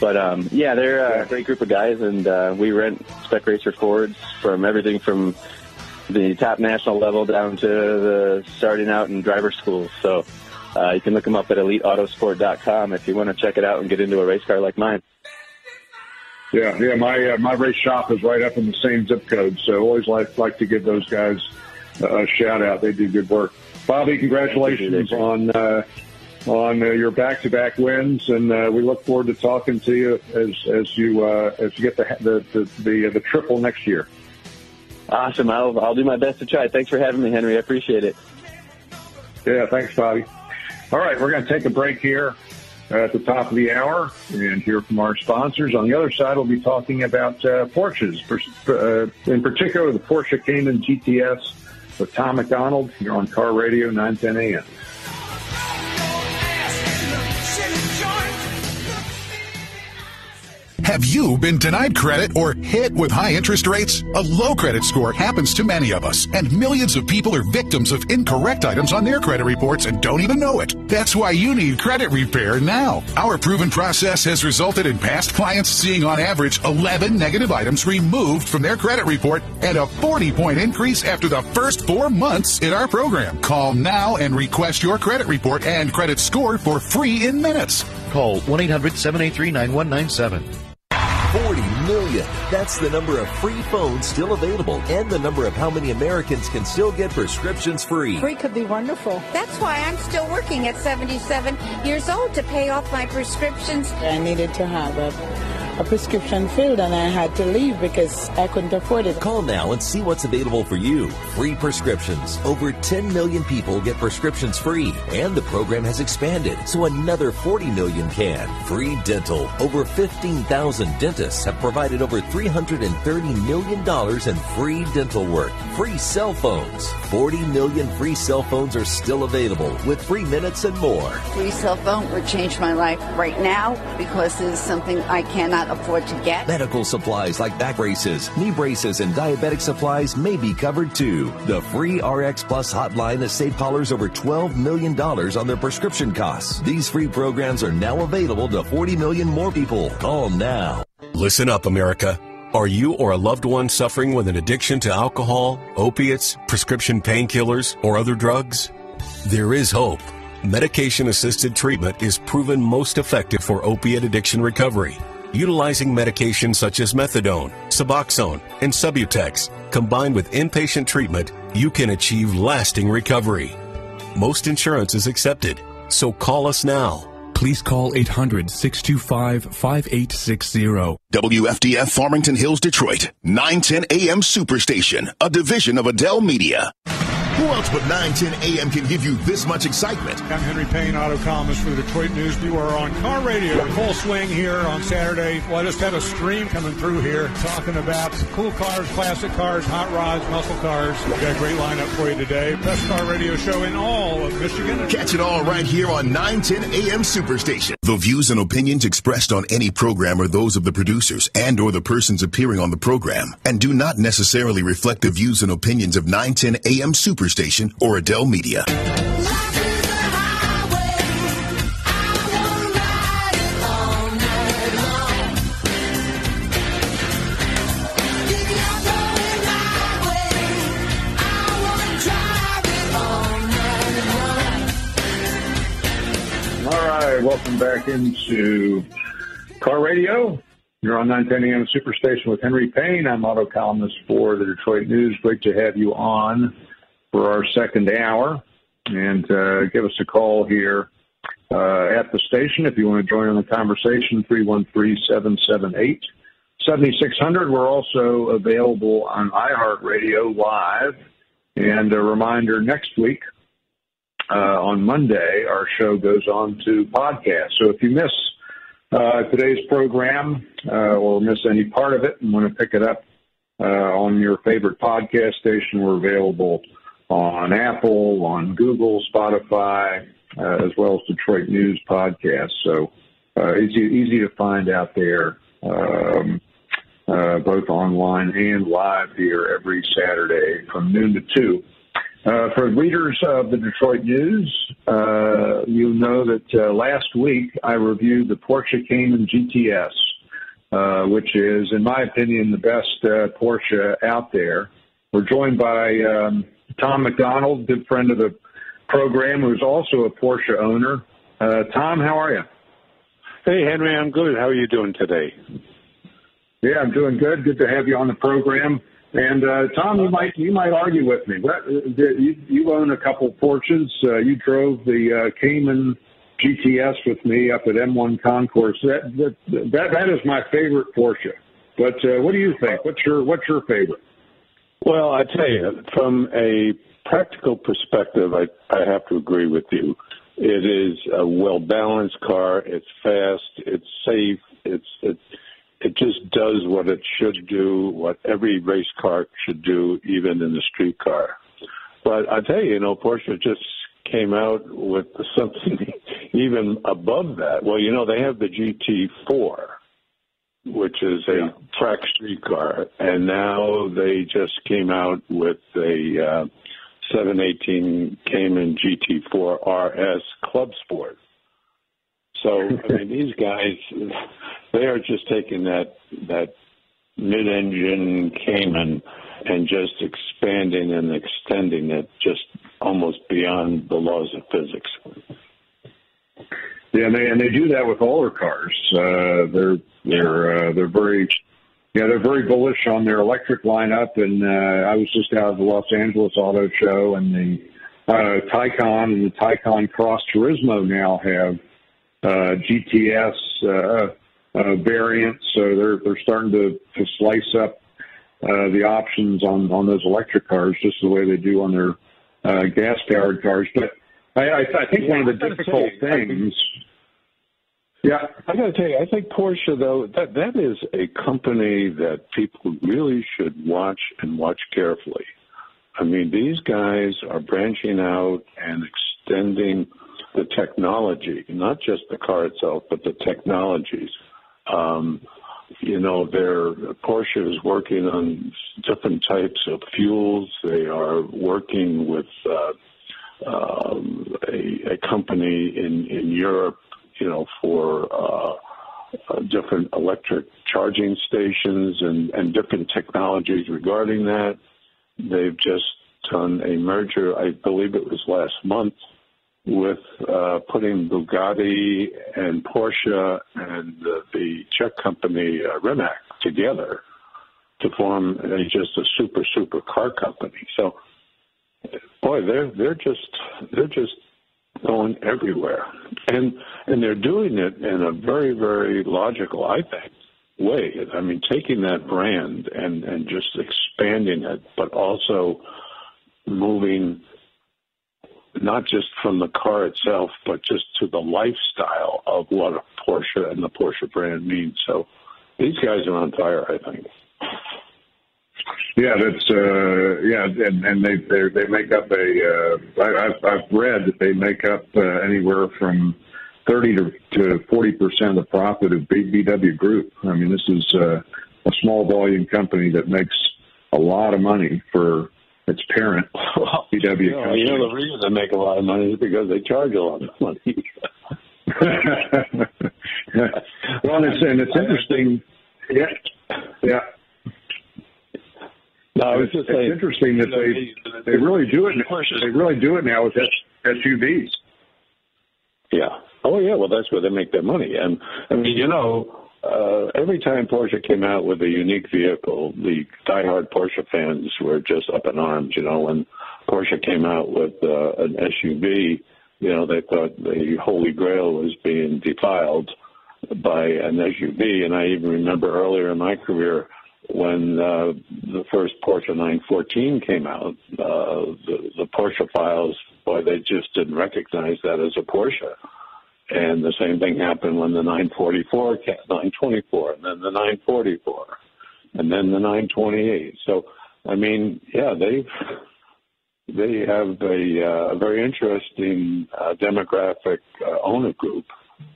But um, yeah, they're a great group of guys, and uh, we rent spec racer Fords from everything from the top national level down to the starting out in driver schools. So uh, you can look them up at eliteautosport.com if you want to check it out and get into a race car like mine. Yeah, yeah. My uh, my race shop is right up in the same zip code, so always like like to give those guys a shout out. They do good work. Bobby, congratulations on uh, on uh, your back to back wins, and uh, we look forward to talking to you as as you uh, as you get the the the, the, the triple next year. Awesome. I'll I'll do my best to try. Thanks for having me, Henry. I appreciate it. Yeah, thanks, Bobby. All right, we're going to take a break here at the top of the hour and hear from our sponsors. On the other side, we'll be talking about uh, Porsches, uh, in particular the Porsche Cayman GTS with Tom McDonald here on Car Radio 910 AM. Have you been denied credit or hit with high interest rates? A low credit score happens to many of us, and millions of people are victims of incorrect items on their credit reports and don't even know it. That's why you need credit repair now. Our proven process has resulted in past clients seeing on average 11 negative items removed from their credit report and a 40 point increase after the first four months in our program. Call now and request your credit report and credit score for free in minutes. Call 1 800 783 9197. 40 million. That's the number of free phones still available and the number of how many Americans can still get prescriptions free. Free could be wonderful. That's why I'm still working at 77 years old to pay off my prescriptions. I needed to have a a prescription filled and I had to leave because I couldn't afford it. Call now and see what's available for you. Free prescriptions. Over 10 million people get prescriptions free, and the program has expanded so another 40 million can. Free dental. Over 15,000 dentists have provided over $330 million in free dental work. Free cell phones. 40 million free cell phones are still available with free minutes and more. Free cell phone would change my life right now because it is something I cannot cannot afford to get. Medical supplies like back braces, knee braces, and diabetic supplies may be covered too. The free RX Plus hotline has saved callers over $12 million on their prescription costs. These free programs are now available to 40 million more people. Call now. Listen up, America. Are you or a loved one suffering with an addiction to alcohol, opiates, prescription painkillers, or other drugs? There is hope. Medication assisted treatment is proven most effective for opiate addiction recovery. Utilizing medications such as methadone, Suboxone, and Subutex, combined with inpatient treatment, you can achieve lasting recovery. Most insurance is accepted, so call us now. Please call 800 625 5860. WFDF Farmington Hills, Detroit, 910 AM Superstation, a division of Adell Media. Who else but 910 AM can give you this much excitement? I'm Henry Payne, auto columnist for the Detroit News. You are on Car Radio, full swing here on Saturday. Well, I just had a stream coming through here talking about cool cars, classic cars, hot rods, muscle cars. We've got a great lineup for you today. Best car radio show in all of Michigan. Catch it all right here on 910 AM Superstation. The views and opinions expressed on any program are those of the producers and or the persons appearing on the program and do not necessarily reflect the views and opinions of 910 AM Superstation Superstation or Adell Media. All right, welcome back into Car Radio. You're on 910 AM Superstation with Henry Payne. I'm auto columnist for the Detroit News. Great to have you on for our second hour. And uh, give us a call here uh, at the station if you want to join in the conversation 313-778 7600 we're also available on iHeartRadio live. And a reminder next week uh, on Monday our show goes on to podcast. So if you miss uh, today's program uh, or miss any part of it and want to pick it up uh, on your favorite podcast station we're available on Apple, on Google, Spotify, uh, as well as Detroit News Podcast. So uh, easy, easy to find out there, um, uh, both online and live here every Saturday from noon to two. Uh, for readers of the Detroit News, uh, you know that uh, last week I reviewed the Porsche Cayman GTS, which is, in my opinion, the best Porsche out there. We're joined by um, Tom McDonald, good friend of the program, who's also a Porsche owner. Uh, Tom, how are you? Hey, Henry, I'm good. How are you doing today? Yeah, I'm doing good. Good to have you on the program. And uh, Tom, you might you might argue with me. What, you, you own a couple Porsches. Uh, you drove the uh, Cayman GTS with me up at M1 Concourse. That that that, that is my favorite Porsche. But uh, what do you think? What's your what's your favorite? Well, I tell you, from a practical perspective, I I have to agree with you. It is a well balanced car. It's fast. It's safe. It's it's it just does what it should do, what every race car should do, even in the street car. But I tell you, you know, Porsche just came out with something even above that. Well, you know, they have the GT4, which is a yeah. track street car, and now they just came out with a uh, 718 Cayman GT4 RS Club Sport. So I mean, these guys, they are just taking that that mid-engine Cayman and just expanding and extending it just almost beyond the laws of physics. Yeah, and they and they do that with all their cars. Uh, they're they're uh, they're very yeah they're very bullish on their electric lineup. And uh, I was just out of the Los Angeles Auto Show, and the uh, Taycan and the Taycan Cross Turismo now have uh, GTS uh, uh, variants. So they're they're starting to to slice up uh, the options on on those electric cars just the way they do on their uh, gas powered cars. But I, I, I think yeah, one of the difficult things. Yeah, I got to tell you, I think Porsche though that that is a company that people really should watch and watch carefully. I mean, these guys are branching out and extending the technology, not just the car itself, but the technologies. Um, you know, their Porsche is working on different types of fuels. They are working with uh, um, a, a company in in Europe, you know, for uh, uh, different electric charging stations and, and different technologies regarding that. They've just done a merger, I believe it was last month, with uh, putting Bugatti and Porsche and the, the Czech company uh, Rimac together to form a, just a super super car company. So, boy, they're they're just they're just going everywhere, and and they're doing it in a very very logical, I think, way. I mean, taking that brand and and just expanding it, but also moving not just from the car itself, but just to the lifestyle of what a Porsche and the Porsche brand means. So these guys are on fire, I think. Yeah, that's uh, yeah, and, and they they they make up a. Uh, I, I've I've read that they make up uh, anywhere from thirty to to forty percent of the profit of VW Group. I mean, this is uh, a small volume company that makes a lot of money for its parent, well, you know, you know, the reason they make a lot of money is because they charge a lot of money. well, it's, and it's interesting. Yeah, yeah. No, I was just it's saying, interesting that they they really do it. Porsche they really do it now with SUVs. Yeah. Oh yeah. Well, that's where they make their money. And I mean, you know, uh, every time Porsche came out with a unique vehicle, the diehard Porsche fans were just up in arms. You know, when Porsche came out with uh, an SUV, you know, they thought the Holy Grail was being defiled by an SUV. And I even remember earlier in my career when uh, the first Porsche 914 came out, uh, the, the Porschephiles, boy, they just didn't recognize that as a Porsche. And the same thing happened when the 944, 924, and then the 944, and then the 928. So, I mean, yeah, they've they have a, uh, very interesting uh, demographic uh, owner group,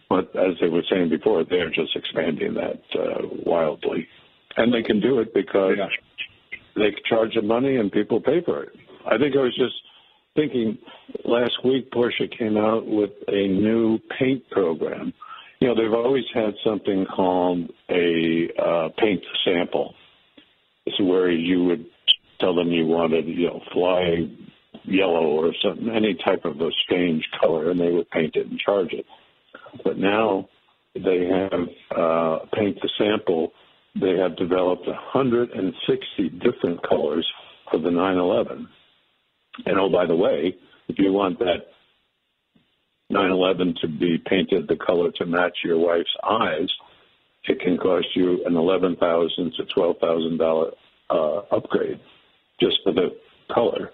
but as they were saying before, they're just expanding that uh, wildly, and they can do it because yeah. they charge the money and people pay for it. I think I was just thinking last week Porsche came out with a new paint program. You know, they've always had something called a uh, paint sample. It's where you would tell them you wanted, you know, fly yellow or something, any type of a strange color, and they would paint it and charge it. But now they have uh, paint to sample. They have developed 160 different colors for the 911. And oh, by the way, if you want that 911 to be painted the color to match your wife's eyes, it can cost you an eleven thousand to twelve thousand dollar uh, upgrade just for the color.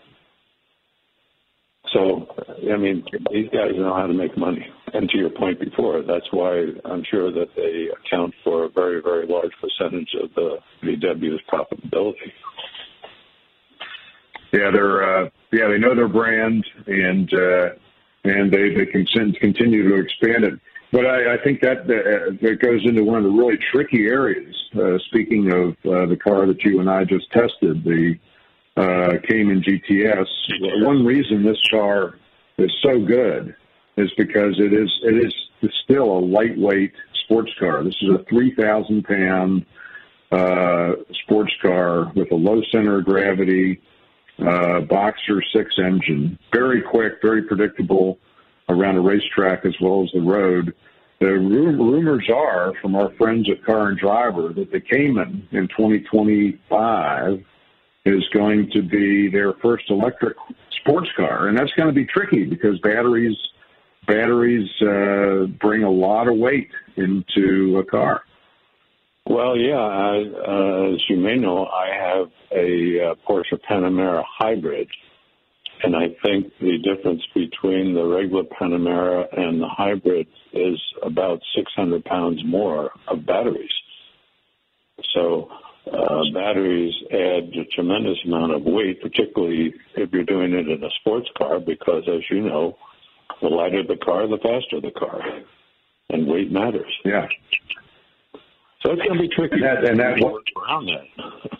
So, I mean, these guys know how to make money. And to your point before, that's why I'm sure that they account for a very, very large percentage of the VW's profitability. Yeah, they're uh, yeah they know their brand and uh, and they they can continue to expand it. But I, I think that uh, that goes into one of the really tricky areas. Uh, speaking of uh, the car that you and I just tested, the uh, Cayman GTS. One reason this car is so good is because it is it is still a lightweight sports car. This is a three thousand pound uh, sports car with a low center of gravity, uh, boxer six engine, very quick, very predictable around a racetrack as well as the road. The rumors are from our friends at Car and Driver that the Cayman in 2025 is going to be their first electric sports car, and that's going to be tricky because batteries batteries uh, bring a lot of weight into a car. Well, yeah, I, uh, as you may know, I have a uh, Porsche Panamera hybrid, and I think the difference between the regular Panamera and the hybrid is about 600 pounds more of batteries. So uh, batteries add a tremendous amount of weight, particularly if you're doing it in a sports car, because as you know, the lighter the car, the faster the car, and weight matters. Yeah. So it's going to be tricky. That, and that around that.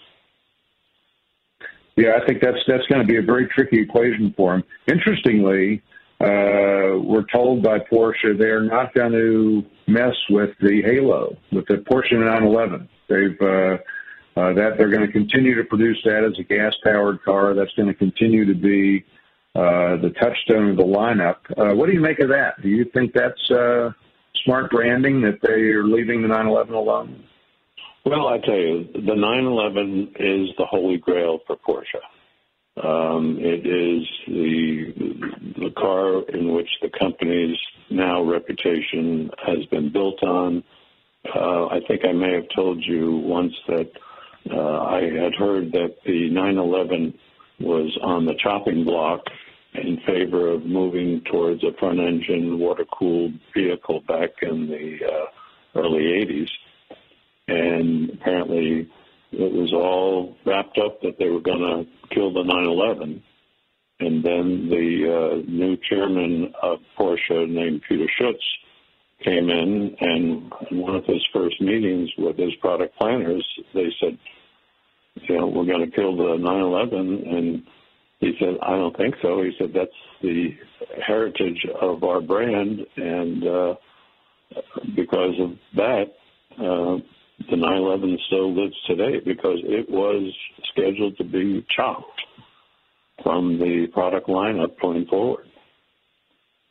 yeah, I think that's that's going to be a very tricky equation for them. Interestingly, uh, we're told by Porsche they're not going to mess with the Halo, with the Porsche 911. They've uh, uh, that they're going to continue to produce that as a gas-powered car. That's going to continue to be uh, the touchstone of the lineup. Uh, what do you make of that? Do you think that's uh, smart branding that they are leaving the 911 alone? Well, I tell you, the 911 is the holy grail for Porsche. Um, it is the the car in which the company's now reputation has been built on. Uh, I think I may have told you once that uh, I had heard that the 911 was on the chopping block in favor of moving towards a front engine water cooled vehicle back in the uh, early 80s. And apparently it was all wrapped up that they were going to kill the 911. And then the uh, new chairman of Porsche named Peter Schutz came in and in one of his first meetings with his product planners, they said, you know, we're going to kill the 911. And he said, I don't think so. He said, that's the heritage of our brand. And uh, because of that, uh, the 911 still lives today because it was scheduled to be chopped from the product lineup going forward.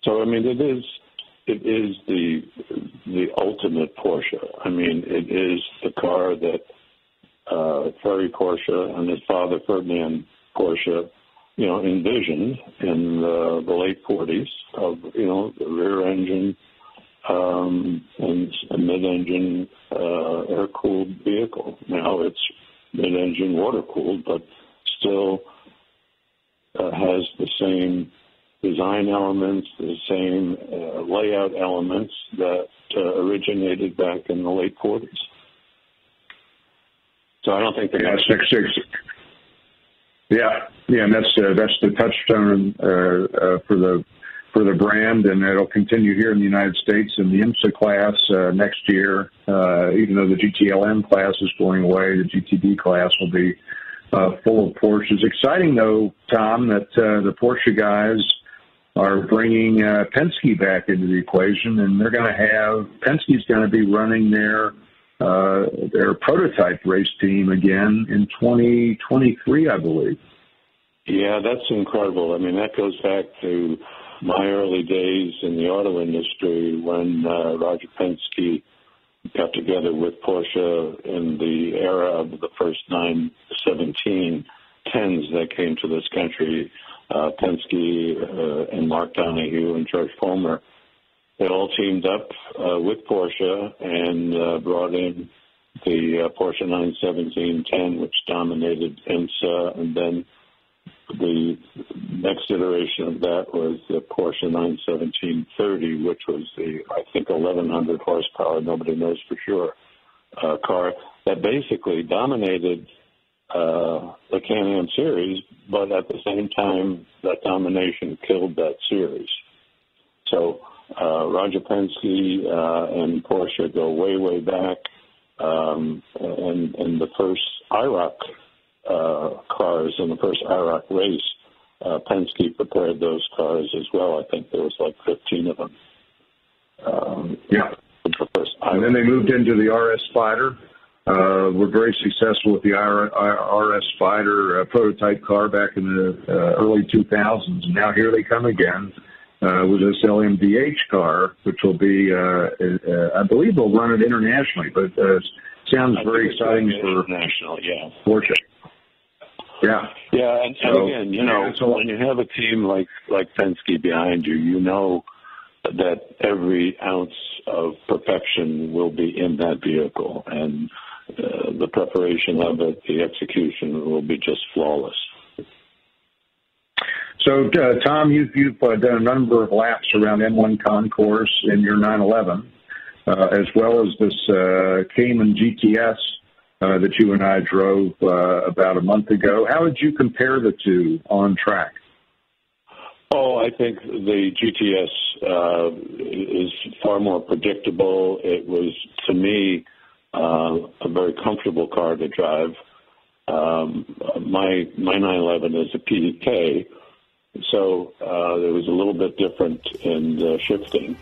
So I mean, it is it is the the ultimate Porsche. I mean, it is the car that uh, Ferry Porsche and his father Ferdinand Porsche, you know, envisioned in the, the late 40s of you know the rear engine um, and mid-engine uh, air-cooled vehicle. Now it's mid-engine water-cooled, but still uh, has the same design elements, the same uh, layout elements that uh, originated back in the late 40s. So I don't think they're yeah, six six. Yeah, yeah, and that's uh, that's the touchstone uh, uh, for the for the brand, and it'll continue here in the United States in the IMSA class uh, next year. Uh, even though the GTLM class is going away, the GTD class will be uh, full of Porsches. Exciting though, Tom, that uh, the Porsche guys are bringing uh, Penske back into the equation, and they're going to have Penske's going to be running their uh, their prototype race team again in 2023, I believe. Yeah, that's incredible. I mean, that goes back to my early days in the auto industry when uh, Roger Penske got together with Porsche in the era of the first 917 10s that came to this country. Uh, Penske uh, and Mark Donohue and George Follmer, they all teamed up uh, with Porsche and uh, brought in the uh, Porsche 917-10, which dominated IMSA, and then the next iteration of that was the Porsche 917-30, which was the, I think, 1100 horsepower, nobody knows for sure, uh, car that basically dominated uh, the Can-Am series, but at the same time, that domination killed that series. So uh, Roger Penske uh, and Porsche go way, way back. Um, and, and the first IROC uh, cars and the first IROC race, uh, Penske prepared those cars as well. I think there was like 15 of them. Um, yeah. The first and then they moved into the RS Spider. Uh, were very successful with the RS Spider uh, prototype car back in the uh, early 2000s. And now here they come again uh, with this LMDH car, which will be, uh, uh, I believe they'll run it internationally, but uh, sounds very exciting for national, yeah. Porsche. Yeah. Yeah, and, and again, you know, so when you have a team like like Penske behind you, you know that every ounce of perfection will be in that vehicle, and uh, the preparation of it, the execution will be just flawless. So, uh, Tom, you've, you've uh, done a number of laps around M1 Concourse in your 911, uh, as well as this uh, Cayman GTS uh, that you and I drove uh, about a month ago. How would you compare the two on track? Oh, I think the GTS uh, is far more predictable. It was, to me, uh, a very comfortable car to drive. Um, my my 911 is a PDK, so uh, there was a little bit different in the shifting,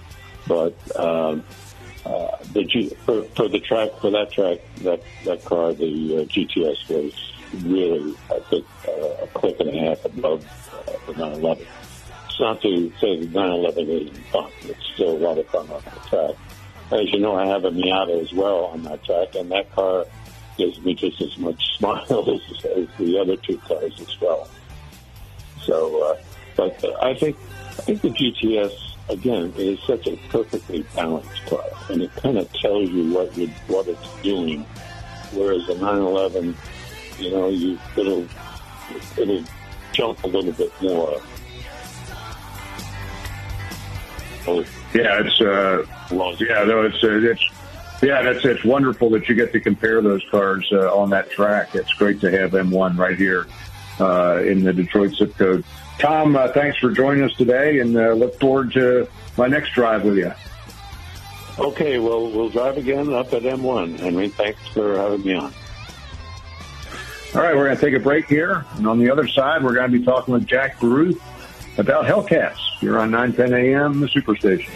but uh, uh, the G, for, for the track for that track that that car the uh, GTS was really I think uh, a click and a half above uh, the 911. It's not to say the 911 isn't fun; it's still a lot of fun on the track. As you know, I have a Miata as well on that track, and that car gives me just as much smile as, as the other two cars as well. So, uh, but I think I think the GTS again, is such a perfectly balanced car, and it kind of tells you what you what it's doing. Whereas a 911, you know, you it'll it'll jump a little bit more. Oh, yeah, it's uh, yeah, no, it's uh, it's yeah, that's it's wonderful that you get to compare those cars uh, on that track. It's great to have M1 right here in the Detroit zip code. Tom, uh, thanks for joining us today, and uh, look forward to my next drive with you. Okay, well, we'll drive again up at M1. Henry, thanks for having me on. All right, we're going to take a break here, and on the other side, we're going to be talking with Jack Baruth about Hellcats. You're on 910 AM, the Superstation.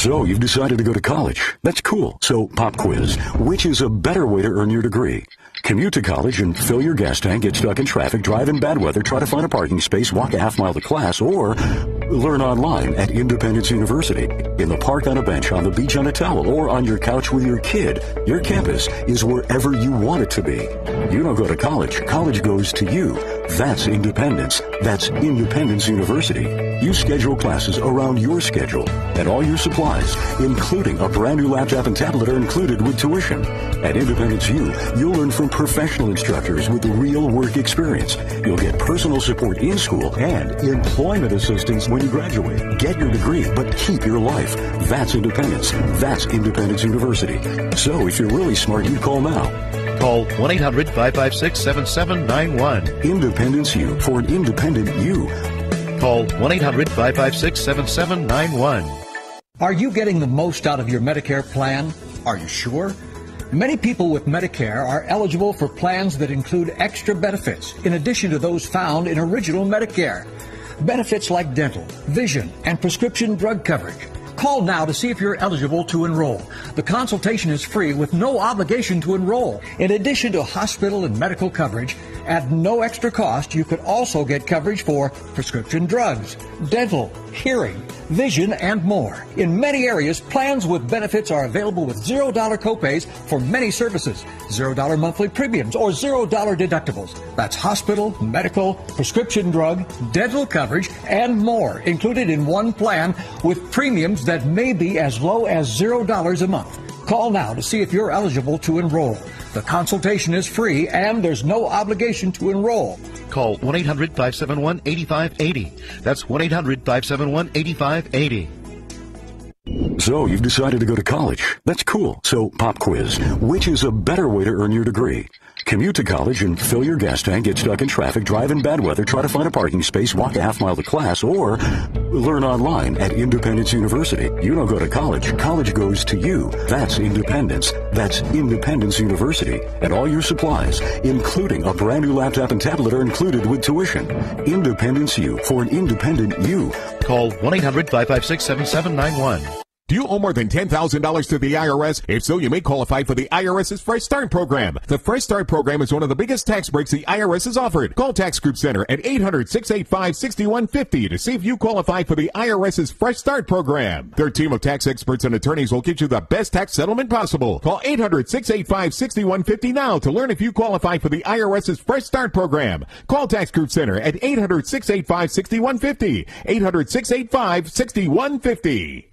So you've decided to go to college. That's cool. So pop quiz. Which is a better way to earn your degree? Commute to college and fill your gas tank, get stuck in traffic, drive in bad weather, try to find a parking space, walk a half mile to class, or learn online at Independence University. In the park on a bench, on the beach on a towel, or on your couch with your kid, your campus is wherever you want it to be. You don't go to college, college goes to you. That's independence. That's Independence University. You schedule classes around your schedule, and all your supplies, including a brand new laptop and tablet, are included with tuition. At Independence U, you'll learn from professional instructors with real work experience. You'll get personal support in school and employment assistance when you graduate. Get your degree, but keep your life. That's independence. That's Independence University. So if you're really smart, you call now. Call 1 800 556 7791. Independence U for an independent you. Call 1 800 556 7791. Are you getting the most out of your Medicare plan? Are you sure? Many people with Medicare are eligible for plans that include extra benefits in addition to those found in original Medicare. Benefits like dental, vision, and prescription drug coverage. Call now to see if you're eligible to enroll. The consultation is free with no obligation to enroll. In addition to hospital and medical coverage, at no extra cost, you could also get coverage for prescription drugs, dental, hearing, vision, and more. In many areas, plans with benefits are available with $0 copays for many services, $0 monthly premiums, or $0 deductibles. That's hospital, medical, prescription drug, dental coverage, and more included in one plan with premiums that may be as low as $0 a month. Call now to see if you're eligible to enroll. The consultation is free and there's no obligation to enroll. Call 1 800 571 8580. That's 1 800 571 8580. So you've decided to go to college. That's cool. So pop quiz. Which is a better way to earn your degree? Commute to college and fill your gas tank, get stuck in traffic, drive in bad weather, try to find a parking space, walk a half mile to class, or learn online at Independence University. You don't go to college. College goes to you. That's independence. That's Independence University. And all your supplies, including a brand new laptop and tablet, are included with tuition. Independence U for an independent you. Call 1 800 556 7791. Do you owe more than $10,000 to the IRS? If so, you may qualify for the IRS's Fresh Start program. The Fresh Start program is one of the biggest tax breaks the IRS has offered. Call Tax Group Center at 800-685-6150 to see if you qualify for the IRS's Fresh Start program. Their team of tax experts and attorneys will get you the best tax settlement possible. Call 800-685-6150 now to learn if you qualify for the IRS's Fresh Start program. Call Tax Group Center at 800-685-6150. 800-685-6150.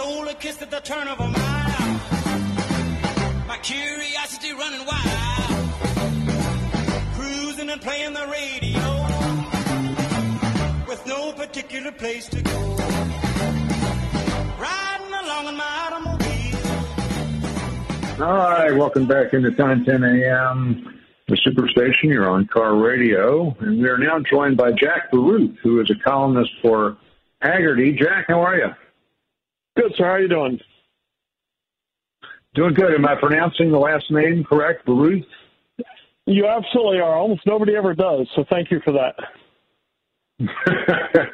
Stole a kiss at the turn of a mile, my curiosity running wild, cruising and playing the radio with no particular place to go. Riding along in my automobile. All right, welcome back into 910 a.m. The Superstation. You're on Car Radio, and we are now joined by Jack Baruth, who is a columnist for Hagerty. Jack, how are you? Good, sir. How are you doing? Doing good. Am I pronouncing the last name correct, Baruth? You absolutely are. Almost nobody ever does, so thank you for that.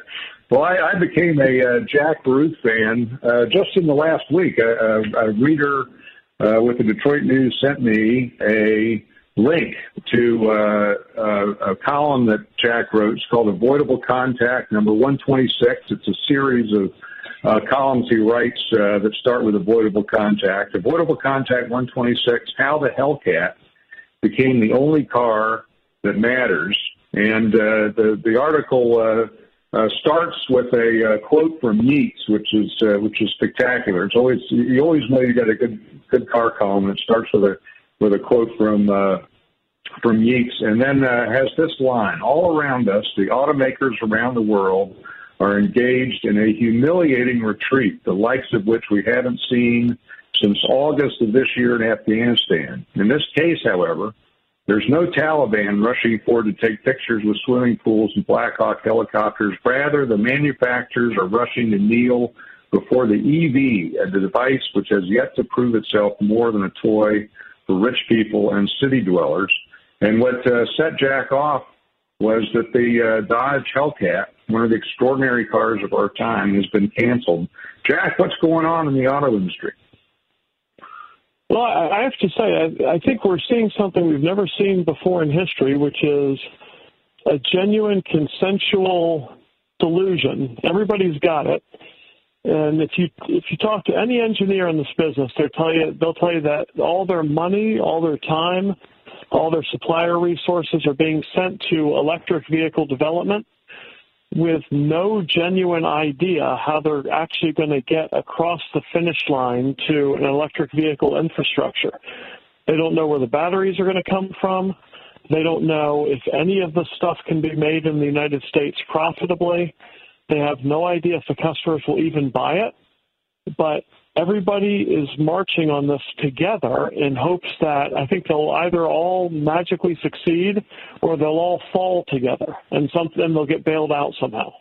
well, I, I became a uh, Jack Baruth fan uh, just in the last week. A, a, a reader uh, with the Detroit News sent me a link to uh, uh, a column that Jack wrote. It's called Avoidable Contact, number 126. It's a series of uh, columns he writes uh, that start with avoidable contact. Avoidable contact 126, how the Hellcat became the only car that matters. And uh, the, the article uh, uh, starts with a uh, quote from Yeats, which is which is spectacular. It's always you always know you got a good good car column. It starts with a with a quote from uh, from Yeats, and then has this line: "All around us, the automakers around the world are engaged in a humiliating retreat, the likes of which we haven't seen since August of this year in Afghanistan. In this case, however." There's no Taliban rushing forward to take pictures with swimming pools and Black Hawk helicopters. Rather, the manufacturers are rushing to kneel before the EV, the device which has yet to prove itself more than a toy for rich people and city dwellers. And what uh, set Jack off was that the uh, Dodge Hellcat, one of the extraordinary cars of our time, has been canceled. Jack, what's going on in the auto industry? Well, I have to say, I, think we're seeing something we've never seen before in history, which is a genuine consensual delusion. Everybody's got it. And if you if you talk to any engineer in this business, they'll tell you they'll tell you that all their money, all their time, all their supplier resources are being sent to electric vehicle development with no genuine idea how they're actually going to get across the finish line to an electric vehicle infrastructure. They don't know where the batteries are going to come from. They don't know if any of the stuff can be made in the United States profitably. They have no idea if the customers will even buy it. But everybody is marching on this together in hopes that I think they'll either all magically succeed or they'll all fall together, and then they'll get bailed out somehow.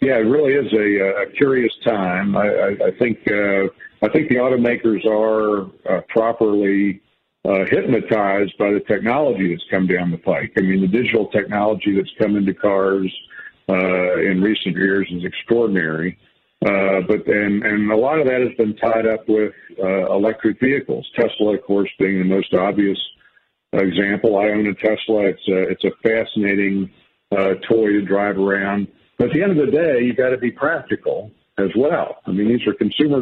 Yeah, it really is a, a curious time. I, I, I think uh, I think the automakers are uh, properly uh, hypnotized by the technology that's come down the pike. I mean, the digital technology that's come into cars uh, in recent years is extraordinary. Uh, but and and a lot of that has been tied up with uh, electric vehicles. Tesla, of course, being the most obvious example. I own a Tesla. It's a it's a fascinating uh, toy to drive around. But at the end of the day, you've got to be practical as well. I mean, these are consumer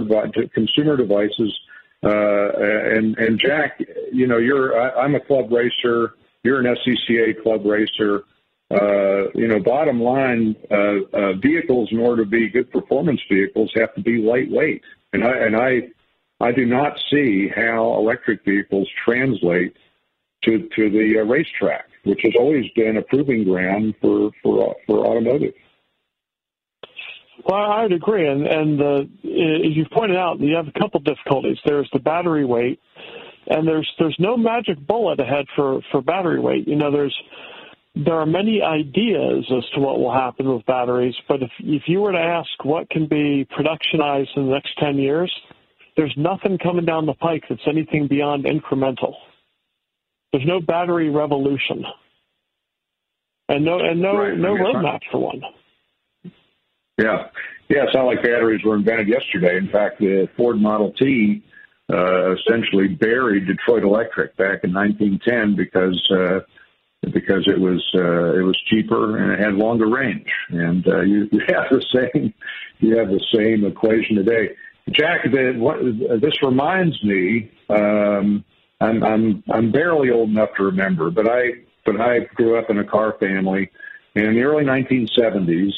consumer devices. Uh, and and Jack, you know, you're I, I'm a club racer. You're an SCCA club racer uh, you know, bottom line, uh, uh, vehicles in order to be good performance vehicles have to be lightweight, and I and I I do not see how electric vehicles translate to to the uh, racetrack, which has always been a proving ground for for for automotive. Well, I would agree, and and uh, as you've pointed out, you have a couple difficulties. There's the battery weight, and there's there's no magic bullet ahead for for battery weight. You know, there's there are many ideas as to what will happen with batteries, but if, if you were to ask what can be productionized in the next 10 years, there's nothing coming down the pike that's anything beyond incremental. There's no battery revolution. And no and no right. no roadmap for one. Yeah. Yeah, it's not like batteries were invented yesterday. In fact, the Ford Model T uh, essentially buried Detroit Electric back in 1910 because uh, because it was uh, it was cheaper and it had longer range. And uh, you, you have the same you have the same equation today. Jack, the, what, this reminds me. Um, I'm I'm I'm barely old enough to remember, but I but I grew up in a car family. And in the early 1970s,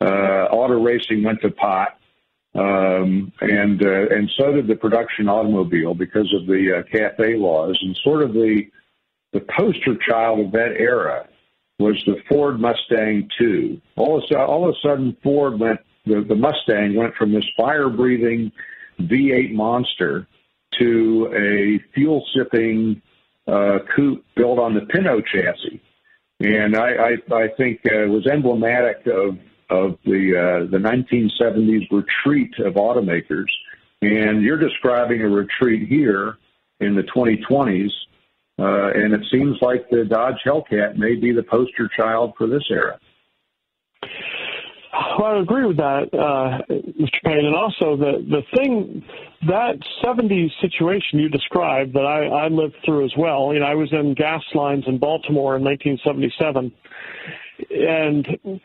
uh, auto racing went to pot, um, and uh, and so did the production automobile because of the uh, CAFE laws and sort of the the poster child of that era was the Ford Mustang II. All of, all of a sudden, Ford went, the, the Mustang went from this fire breathing V8 monster to a fuel sipping uh, coupe built on the Pinto chassis. And I, I, I think uh, it was emblematic of, of the, uh, the 1970s retreat of automakers. And you're describing a retreat here in the 2020s uh, and it seems like the Dodge Hellcat may be the poster child for this era. Well, I agree with that, uh, Mr. Payne. And also, the, the thing, that 70s situation you described that I, I lived through as well, you know, I was in gas lines in Baltimore in 1977. And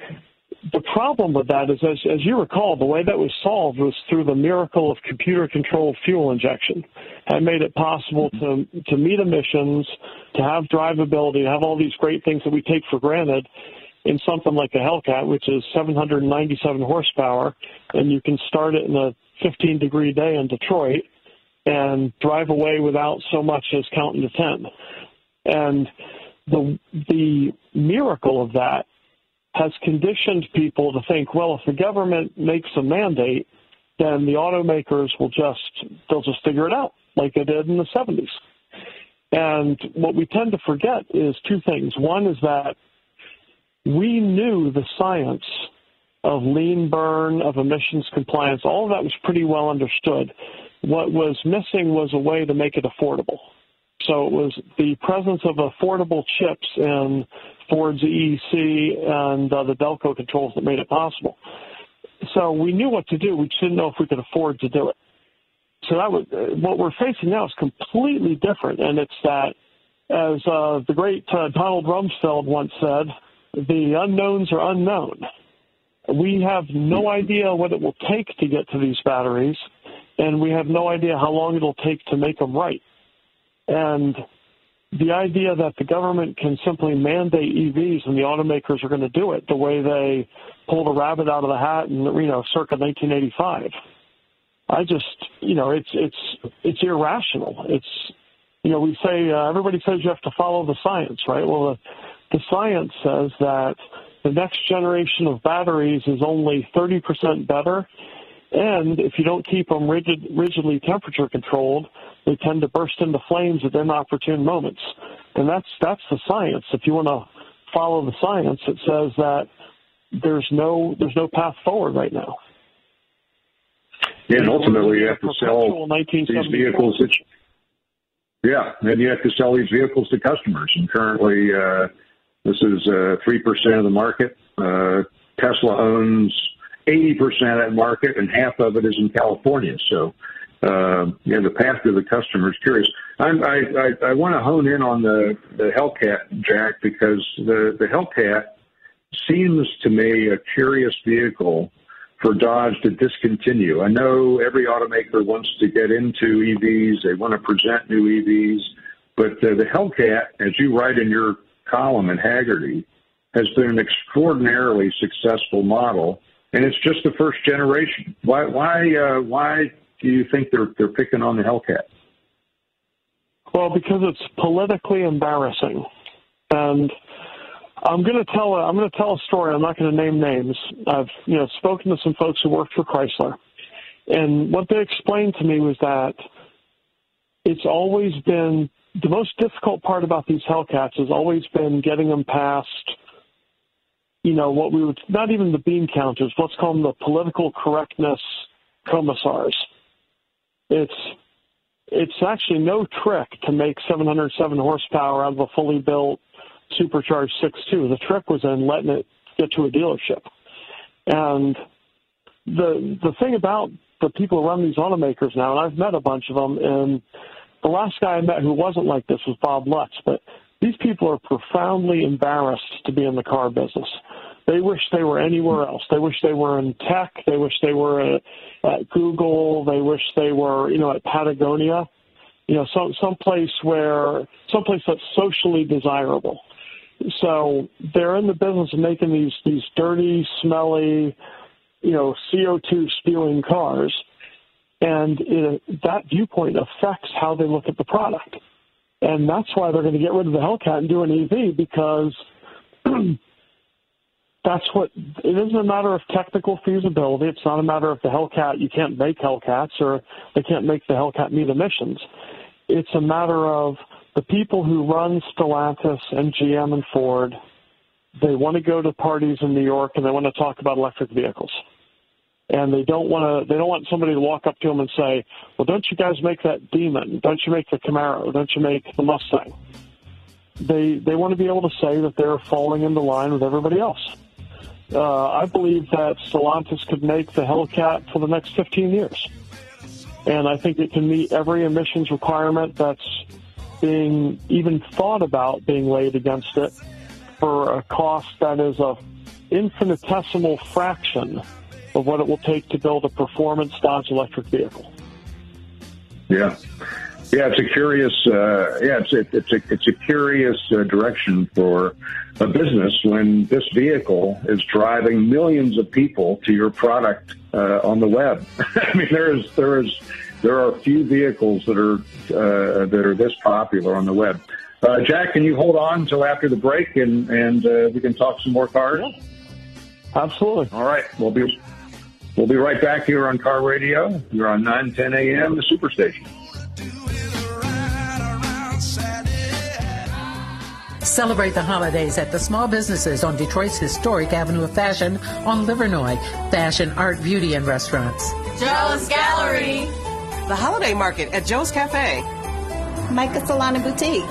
the problem with that is, as, as you recall, the way that was solved was through the miracle of computer-controlled fuel injection. That made it possible to to meet emissions, to have drivability, to have all these great things that we take for granted in something like a Hellcat, which is 797 horsepower, and you can start it in a 15 degree day in Detroit and drive away without so much as counting to 10. And the the miracle of that has conditioned people to think, well, if the government makes a mandate, then the automakers will just they'll just figure it out like they did in the 70s. And what we tend to forget is two things. One is that we knew the science of lean burn, of emissions compliance, all of that was pretty well understood. What was missing was a way to make it affordable. So it was the presence of affordable chips in Ford's EEC and uh, the Delco controls that made it possible. So we knew what to do. We just didn't know if we could afford to do it. So that uh, what we're facing now is completely different, and it's that, as uh, the great uh, Donald Rumsfeld once said, the unknowns are unknown. We have no idea what it will take to get to these batteries, and we have no idea how long it'll take to make them right. And the idea that the government can simply mandate EVs and the automakers are going to do it the way they pulled a rabbit out of the hat in you know circa 1985. I just you know it's it's it's irrational. It's you know we say uh, everybody says you have to follow the science, right? Well, the, the science says that the next generation of batteries is only 30% better And if you don't keep them rigid, rigidly temperature controlled, they tend to burst into flames at inopportune moments. And that's that's the science. If you want to follow the science, it says that there's no there's no path forward right now. Yeah, and ultimately you have to sell these vehicles. That, yeah, and you have to sell these vehicles to customers. And currently, uh, this is uh, three uh, percent of the market. Uh, Tesla owns eighty percent of that market, and half of it is in California. So, uh, yeah, the path to the customer is curious. I'm, I I, I want to hone in on the the Hellcat, Jack, because the the Hellcat seems to me a curious vehicle for Dodge to discontinue. I know every automaker wants to get into EVs, they want to present new EVs, but uh, the Hellcat, as you write in your column in Hagerty, has been an extraordinarily successful model, and it's just the first generation. Why, why, uh, why do you think they're they're picking on the Hellcat? Well, because it's politically embarrassing, and I'm going to tell a, I'm going to tell a story. I'm not going to name names. I've you know spoken to some folks who worked for Chrysler, and what they explained to me was that it's always been the most difficult part about these Hellcats has always been getting them past, you know, what we would not even the bean counters. Let's call them the political correctness commissars. It's it's actually no trick to make 707 horsepower out of a fully built supercharged 6.2. The trick was in letting it get to a dealership. And the the thing about the people who run these automakers now, and I've met a bunch of them, and the last guy I met who wasn't like this was Bob Lutz, but these people are profoundly embarrassed to be in the car business. They wish they were anywhere else. They wish they were in tech. They wish they were at, at Google. They wish they were, you know, at Patagonia. You know, some place where some place that's socially desirable. So they're in the business of making these these dirty, smelly, you know, CO2 spewing cars, and it, that viewpoint affects how they look at the product, and that's why they're going to get rid of the Hellcat and do an EV because. that's what it isn't a matter of technical feasibility. It's not a matter of the Hellcat you can't make Hellcats or they can't make the Hellcat meet emissions. It's a matter of the people who run Stellantis and GM and Ford, they want to go to parties in New York and they want to talk about electric vehicles. And they don't want to. They don't want somebody to walk up to them and say, "Well, don't you guys make that Demon? Don't you make the Camaro? Don't you make the Mustang?" They they want to be able to say that they're falling into line with everybody else. Uh, I believe that Stellantis could make the Hellcat for the next 15 years, and I think it can meet every emissions requirement that's being even thought about being laid against it for a cost that is a infinitesimal fraction of what it will take to build a performance Dodge electric vehicle. Yeah. Yeah, it's a curious. Uh, yeah, it's a, it's a it's a curious uh, direction for a business when this vehicle is driving millions of people to your product uh, on the web. I mean, there is there is there are few vehicles that are uh, that are this popular on the web. Uh, Jack, can you hold on until after the break and and uh, we can talk some more cars? Yeah. Absolutely. All right, we'll be we'll be right back here on Car Radio. You're on 910 a.m. the Superstation. Celebrate the holidays at the small businesses on Detroit's historic Avenue of Fashion on Livernois. Fashion, art, beauty, and restaurants. Joe's Gallery the holiday market at Joe's Cafe, Micah Solana Boutique,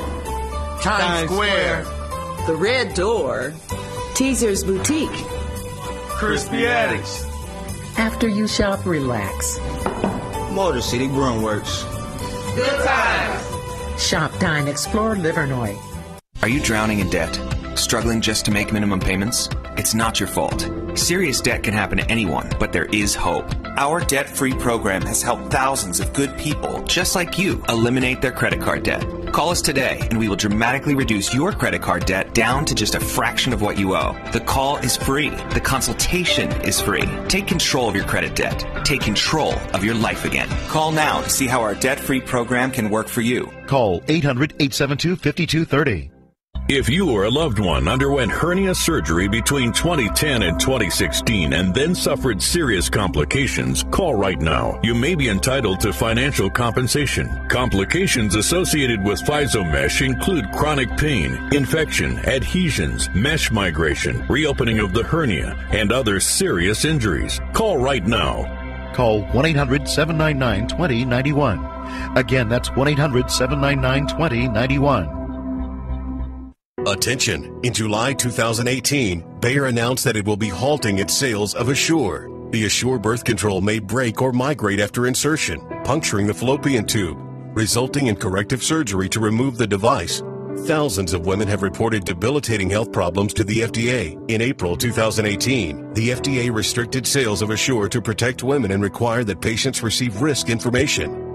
Times Square, The Red Door, Teaser's Boutique, Crispy Addicts. After you shop, relax. Motor City Broomworks. Good times. Shop, dine, explore Livernois. Are you drowning in debt? Struggling just to make minimum payments? It's not your fault. Serious debt can happen to anyone, but there is hope. Our debt free program has helped thousands of good people, just like you, eliminate their credit card debt. Call us today and we will dramatically reduce your credit card debt down to just a fraction of what you owe. The call is free. The consultation is free. Take control of your credit debt. Take control of your life again. Call now to see how our debt free program can work for you. Call 800 872 5230. If you or a loved one underwent hernia surgery between 2010 and 2016 and then suffered serious complications, call right now. You may be entitled to financial compensation. Complications associated with Physiomesh include chronic pain, infection, adhesions, mesh migration, reopening of the hernia, and other serious injuries. Call right now. Call 1 800 799 2091. Again, that's 1 800 799 2091. Attention! In July 2018, Bayer announced that it will be halting its sales of Essure. The Essure birth control may break or migrate after insertion, puncturing the fallopian tube, resulting in corrective surgery to remove the device. Thousands of women have reported debilitating health problems to the FDA. In April 2018, the FDA restricted sales of Essure to protect women and required that patients receive risk information.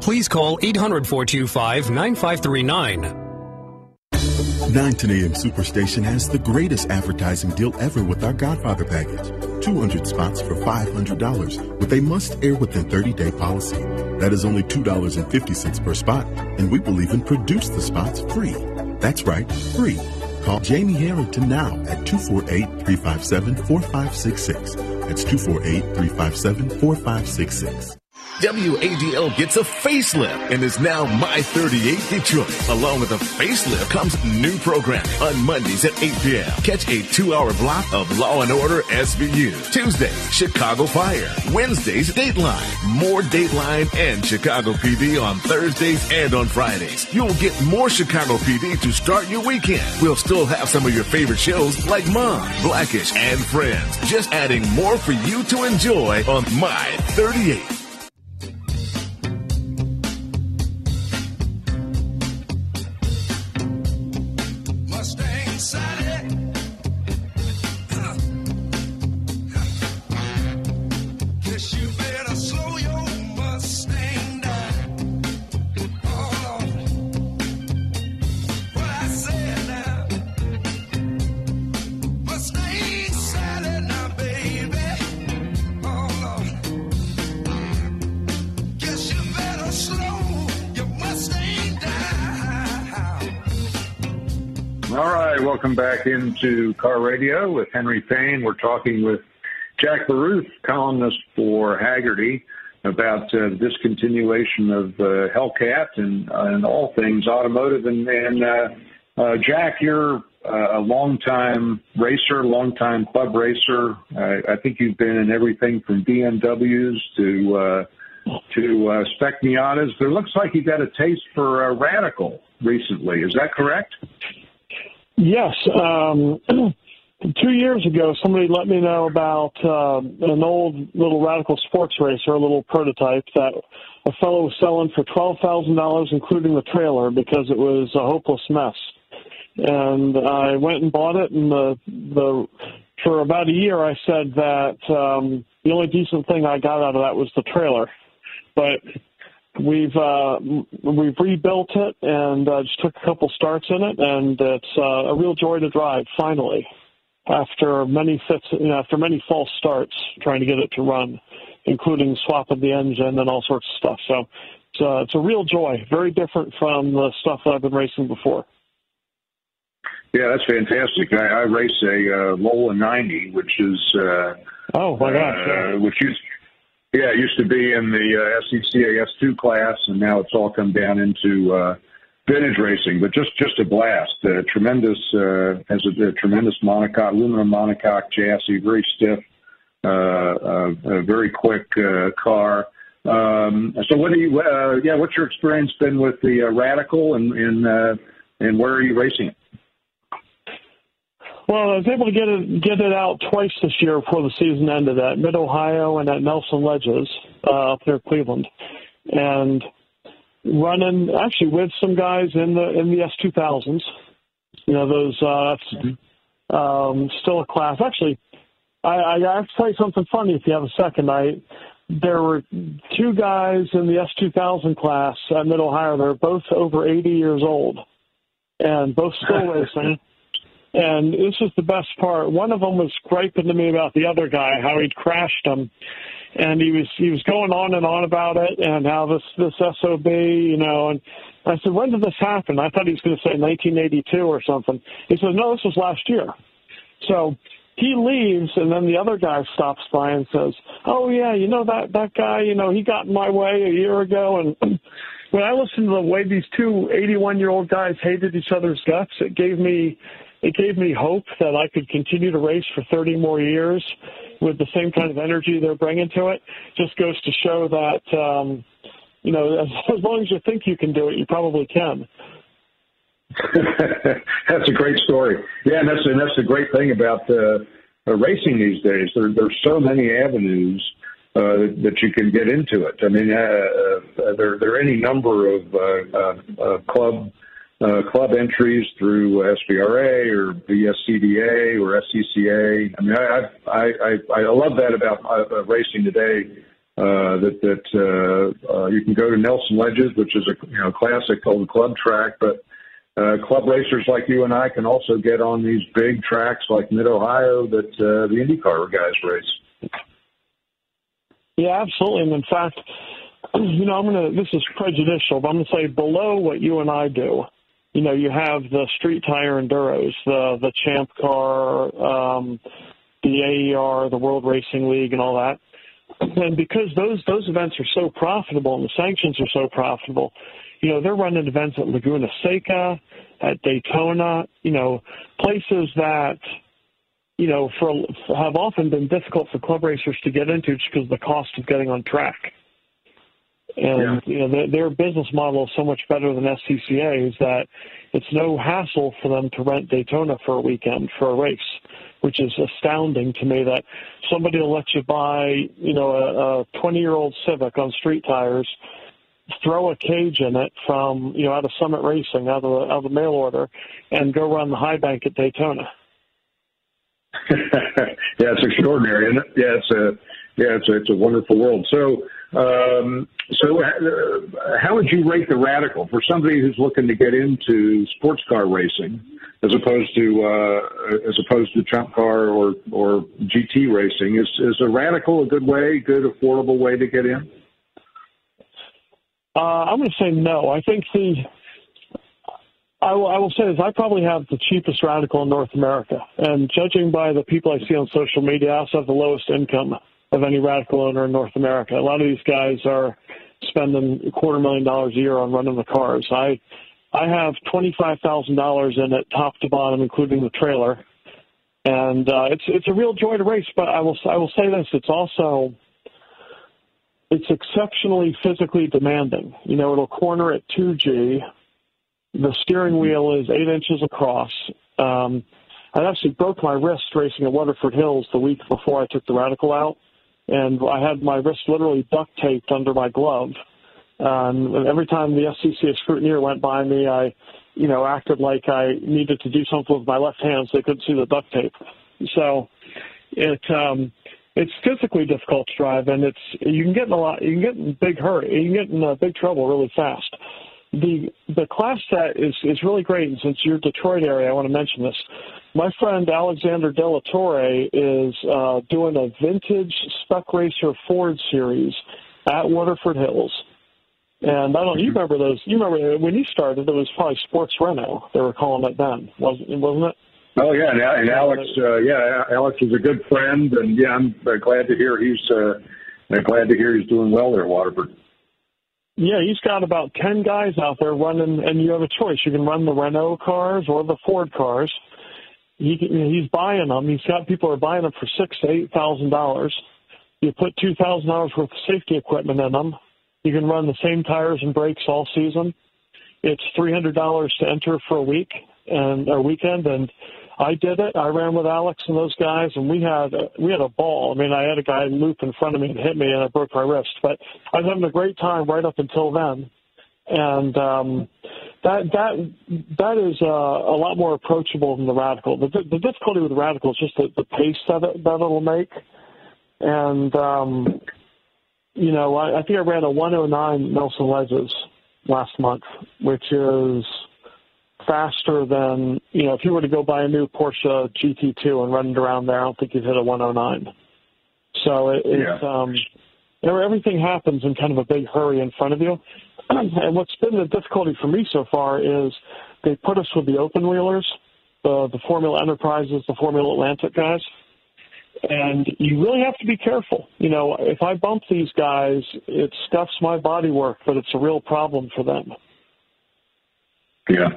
Please call 800 425 9539. 910 AM Superstation has the greatest advertising deal ever with our Godfather package. 200 spots for $500 with a must air within 30 day policy. That is only $2.50 per spot, and we will even produce the spots free. That's right, free. Call Jamie Harrington now at 248 357 4566. That's 248 357 4566. WADL gets a facelift and is now My 38 Detroit. Along with a facelift comes new programming on Mondays at 8 p.m. Catch a two-hour block of Law and Order SVU. Tuesdays, Chicago Fire. Wednesdays, Dateline. More Dateline and Chicago PD on Thursdays and on Fridays. You'll get more Chicago PD to start your weekend. We'll still have some of your favorite shows like Mom, Blackish, and Friends. Just adding more for you to enjoy on My 38. Welcome back into Car Radio with Henry Payne. We're talking with Jack Baruth, columnist for Hagerty, about uh, the discontinuation of uh, Hellcat and, uh, and all things automotive. And, and uh, uh, Jack, you're uh, a longtime racer, longtime club racer. I, I think you've been in everything from BMWs to uh, to uh, Spec Miatas. There looks like you got a taste for uh, Radical recently. Is that correct? Yes. Um, two years ago, somebody let me know about uh, an old little radical sports racer, a little prototype that a fellow was selling for twelve thousand dollars, including the trailer, because it was a hopeless mess. And I went and bought it, and the the for about a year, I said that um, the only decent thing I got out of that was the trailer, but we've uh, we've rebuilt it and uh, just took a couple starts in it, and it's uh, a real joy to drive. Finally, after many fits, you know, after many false starts trying to get it to run, including swapping the engine and all sorts of stuff. So it's, uh, it's a real joy. Very different from the stuff that I've been racing before. Yeah, that's fantastic. I, I race a uh, Lola 90, which is uh, oh my gosh, uh, which used yeah it used to be in the uh, SCCA S2 class, and now it's all come down into uh, vintage racing. But just just a blast, uh, tremendous uh, has a, a tremendous monocoque, aluminum monocoque chassis, very stiff, uh, uh, a very quick uh, car. Um, so what do you uh, yeah? What's your experience been with the uh, Radical, and and uh, and where are you racing it? Well, I was able to get it get it out twice this year before the season ended at Mid Ohio and at Nelson Ledges uh, up near Cleveland, and running actually with some guys in the in the S two thousands. You know those uh, that's um, still a class. Actually, I, I have to tell you something funny if you have a second. I there were two guys in the S two thousand class at Mid Ohio. They're both over eighty years old, and both still racing. And this is the best part. One of them was griping to me about the other guy, how he'd crashed him, and he was he was going on and on about it, and how this this sob, you know, and I said, when did this happen? I thought he was going to say 1982 or something. He said, no, this was last year. So he leaves, and then the other guy stops by and says, "Oh yeah, you know that that guy, you know he got in my way a year ago." And when I listened to the way these two 81 year old guys hated each other's guts, it gave me it gave me hope that I could continue to race for 30 more years with the same kind of energy they're bringing to it. Just goes to show that um, you know as, as long as you think you can do it, you probably can. that's a great story. Yeah, and that's and that's the great thing about uh, uh, racing these days. There there's so many avenues uh, that you can get into it. I mean, uh, uh, there there are any number of uh, uh, uh, club uh, club entries through SVRA or VSCDA or SCCA. I mean, I I I, I love that about uh, uh, racing today. Uh, that that uh, uh, you can go to Nelson Ledges, which is a you know classic old club track, but uh, club racers like you and I can also get on these big tracks like Mid Ohio that uh, the IndyCar guys race. Yeah, absolutely. And in fact, you know, I'm gonna. This is prejudicial, but I'm gonna say below what you and I do. You know, you have the street tire enduros, the the Champ Car, um, the AER, the World Racing League, and all that. And because those those events are so profitable and the sanctions are so profitable, you know, they're running events at Laguna Seca, at Daytona, you know, places that, you know, for have often been difficult for club racers to get into just because of the cost of getting on track. And yeah. you know, their, their business model is so much better than SCCA's that it's no hassle for them to rent Daytona for a weekend for a race, which is astounding to me that somebody will let you buy, you know, a 20 year old Civic on street tires throw a cage in it from you know out of Summit Racing, out of the, out of the mail order, and go run the high bank at Daytona. yeah, it's extraordinary, isn't it? Yeah, it's a yeah, it's a, it's a wonderful world. So, um, so uh, how would you rate the Radical for somebody who's looking to get into sports car racing, as opposed to uh, as opposed to Champ Car or or GT racing? Is is a Radical a good way, good affordable way to get in? Uh, I'm going to say no. I think the I will, I will say this: I probably have the cheapest radical in North America, and judging by the people I see on social media, I also have the lowest income of any radical owner in North America. A lot of these guys are spending a quarter million dollars a year on running the cars. I I have twenty five thousand dollars in it, top to bottom, including the trailer, and uh, it's it's a real joy to race. But I will I will say this: it's also it's exceptionally physically demanding. You know, it'll corner at 2G. The steering wheel is eight inches across. Um, I actually broke my wrist racing at Waterford Hills the week before I took the Radical out, and I had my wrist literally duct taped under my glove. And every time the SCCA scrutineer went by me, I, you know, acted like I needed to do something with my left hand so they couldn't see the duct tape. So it um, it's physically difficult to drive, and it's you can get in a lot, you can get in big hurry, you can get in uh, big trouble really fast. The the class set is is really great, and since you're Detroit area, I want to mention this. My friend Alexander Della Torre is uh, doing a vintage Spec Racer Ford series at Waterford Hills. And I don't. You remember those? You remember when you started? It was probably Sports Renault. They were calling it then, wasn't wasn't it? Oh yeah, and, and Alex, uh, yeah, Alex is a good friend, and yeah, I'm uh, glad to hear he's uh, glad to hear he's doing well there at Waterford. Yeah, he's got about ten guys out there running, and you have a choice. You can run the Renault cars or the Ford cars. He, he's buying them. He's got people are buying them for six to eight thousand dollars. You put two thousand dollars worth of safety equipment in them. You can run the same tires and brakes all season. It's three hundred dollars to enter for a week and a weekend, and I did it. I ran with Alex and those guys, and we had we had a ball. I mean, I had a guy loop in front of me and hit me, and I broke my wrist. But I was having a great time right up until then, and um, that that that is uh, a lot more approachable than the radical. The, the difficulty with the radical is just the, the pace that it, that it'll make, and um, you know, I, I think I ran a 109 Nelson Ledges last month, which is faster than you know if you were to go buy a new Porsche GT2 and run it around there. I don't think you'd hit a 109. So it, it's yeah. um, everything happens in kind of a big hurry in front of you. and what's been the difficulty for me so far is they put us with the open wheelers, the the Formula Enterprises, the Formula Atlantic guys, and you really have to be careful. You know, if I bump these guys, it scuffs my bodywork, but it's a real problem for them. Yeah.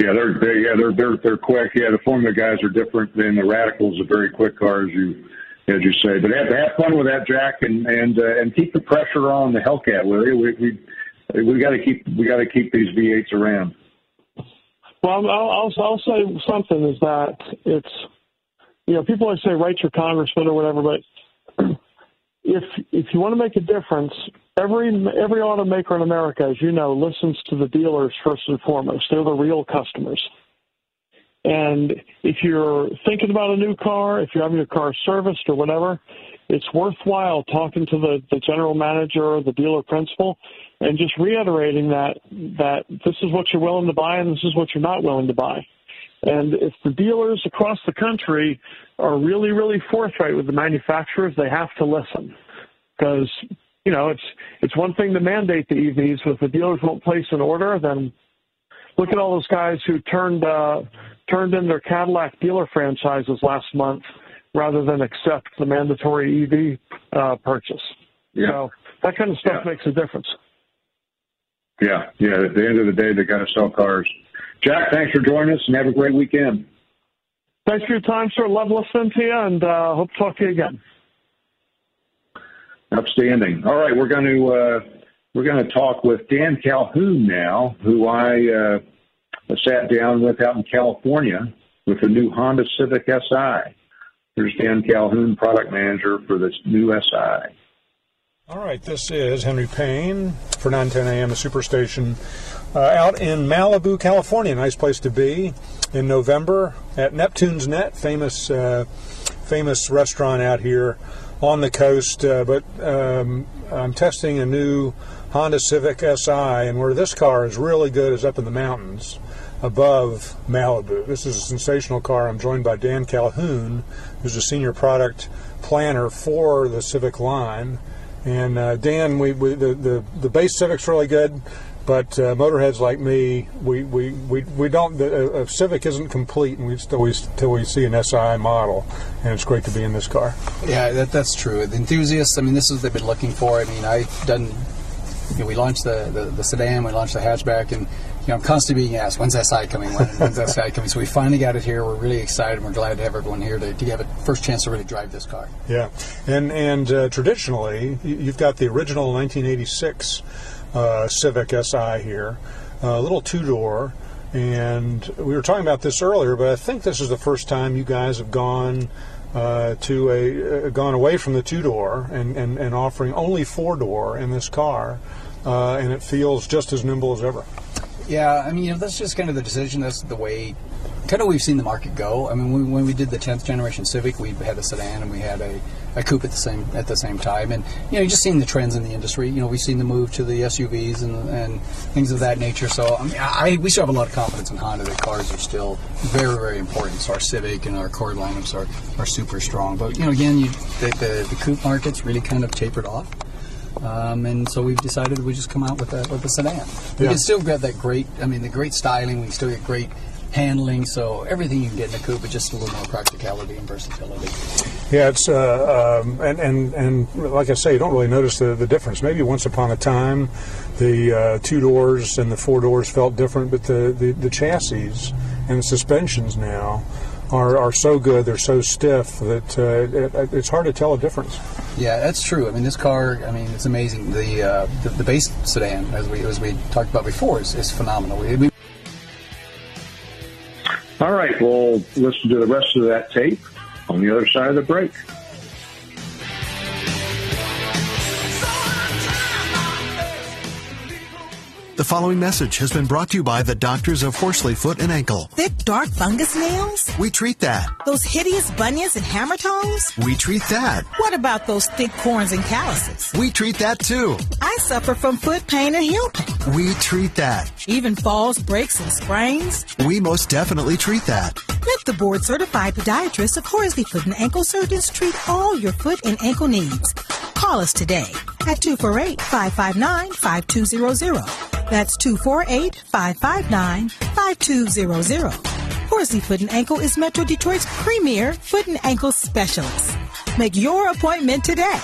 Yeah, they're, they yeah they're they're they're quick. Yeah, the Formula guys are different than the Radicals. Are very quick cars, you as you say. But have, have fun with that, Jack, and and uh, and keep the pressure on the Hellcat. You? We we we got to keep we got to keep these V8s around. Well, I'll, I'll I'll say something is that it's you know people always say write your congressman or whatever, but if if you want to make a difference, every every automaker in America, as you know, listens to the dealers first and foremost. They're the real customers. And if you're thinking about a new car, if you're having your car serviced or whatever, it's worthwhile talking to the, the general manager or the dealer principal and just reiterating that that this is what you're willing to buy and this is what you're not willing to buy. And if the dealers across the country are really, really forthright with the manufacturers, they have to listen. Because, you know, it's it's one thing to mandate the EVs, but if the dealers won't place an order, then look at all those guys who turned uh, turned in their Cadillac dealer franchises last month rather than accept the mandatory EV uh, purchase. Yeah. So that kind of stuff yeah. makes a difference. Yeah, yeah. At the end of the day, they got to sell cars. Jack, thanks for joining us, and have a great weekend. Thanks for your time, sir. Love listening to you, and uh, hope to talk to you again. Outstanding. All right, we're going to uh, we're going to talk with Dan Calhoun now, who I uh, sat down with out in California with the new Honda Civic Si. Here's Dan Calhoun, product manager for this new Si. All right, this is Henry Payne for 910 AM, the Superstation, uh, out in Malibu, California. Nice place to be in November at Neptune's Net, famous uh, famous restaurant out here on the coast. Uh, but um, I'm testing a new Honda Civic Si, and where this car is really good is up in the mountains above Malibu. This is a sensational car. I'm joined by Dan Calhoun, who's a senior product planner for the Civic line. And uh, Dan, we, we, the, the the base Civic's really good, but uh, motorheads like me, we we, we, we don't. The, a Civic isn't complete, and we still we till we see an SI model, and it's great to be in this car. Yeah, that, that's true. The enthusiasts, I mean, this is what they've been looking for. I mean, I've done. You know, we launched the, the, the sedan, we launched the hatchback, and you know, I'm constantly being asked, when's SI coming? When, when's SI coming? So we finally got it here. We're really excited. We're glad to have everyone here to, to have a first chance to really drive this car. Yeah, and and uh, traditionally, you've got the original 1986 uh, Civic Si here, a little two door. And we were talking about this earlier, but I think this is the first time you guys have gone uh, to a uh, gone away from the two door and, and, and offering only four door in this car, uh, and it feels just as nimble as ever. Yeah, I mean, you know, that's just kind of the decision. That's the way, kind of we've seen the market go. I mean, when, when we did the 10th generation Civic, we had a sedan and we had a, a coupe at the same at the same time, and you know, just seeing the trends in the industry. You know, we've seen the move to the SUVs and, and things of that nature. So, I mean, I, we still have a lot of confidence in Honda that cars are still very, very important. So our Civic and our Accord lineups are, are super strong. But you know, again, you, the, the, the coupe market's really kind of tapered off. Um, and so we've decided we just come out with a, with a sedan. We yeah. can still get that great, I mean, the great styling. We can still get great handling. So everything you can get in a coupe, but just a little more practicality and versatility. Yeah, it's uh, um, and and and like I say, you don't really notice the, the difference. Maybe once upon a time, the uh, two doors and the four doors felt different, but the, the, the chassis and the suspensions now are, are so good, they're so stiff that uh, it, it's hard to tell a difference. Yeah, that's true. I mean, this car, I mean, it's amazing. The uh, the, the, base sedan, as we as we talked about before, is, is phenomenal. We, All right, we'll listen to the rest of that tape on the other side of the break. The following message has been brought to you by the doctors of Horsley Foot and Ankle. Thick, dark fungus nails? We treat that. Those hideous bunions and hammer toes? We treat that. What about those thick corns and calluses? We treat that too. I suffer from foot pain and heel pain. We treat that. Even falls, breaks, and sprains? We most definitely treat that. Let the board certified podiatrist of Horsley Foot and Ankle Surgeons treat all your foot and ankle needs. Call us today at 248 559 5200. That's 248 559 5200. Horsley Foot and Ankle is Metro Detroit's premier foot and ankle specialist. Make your appointment today.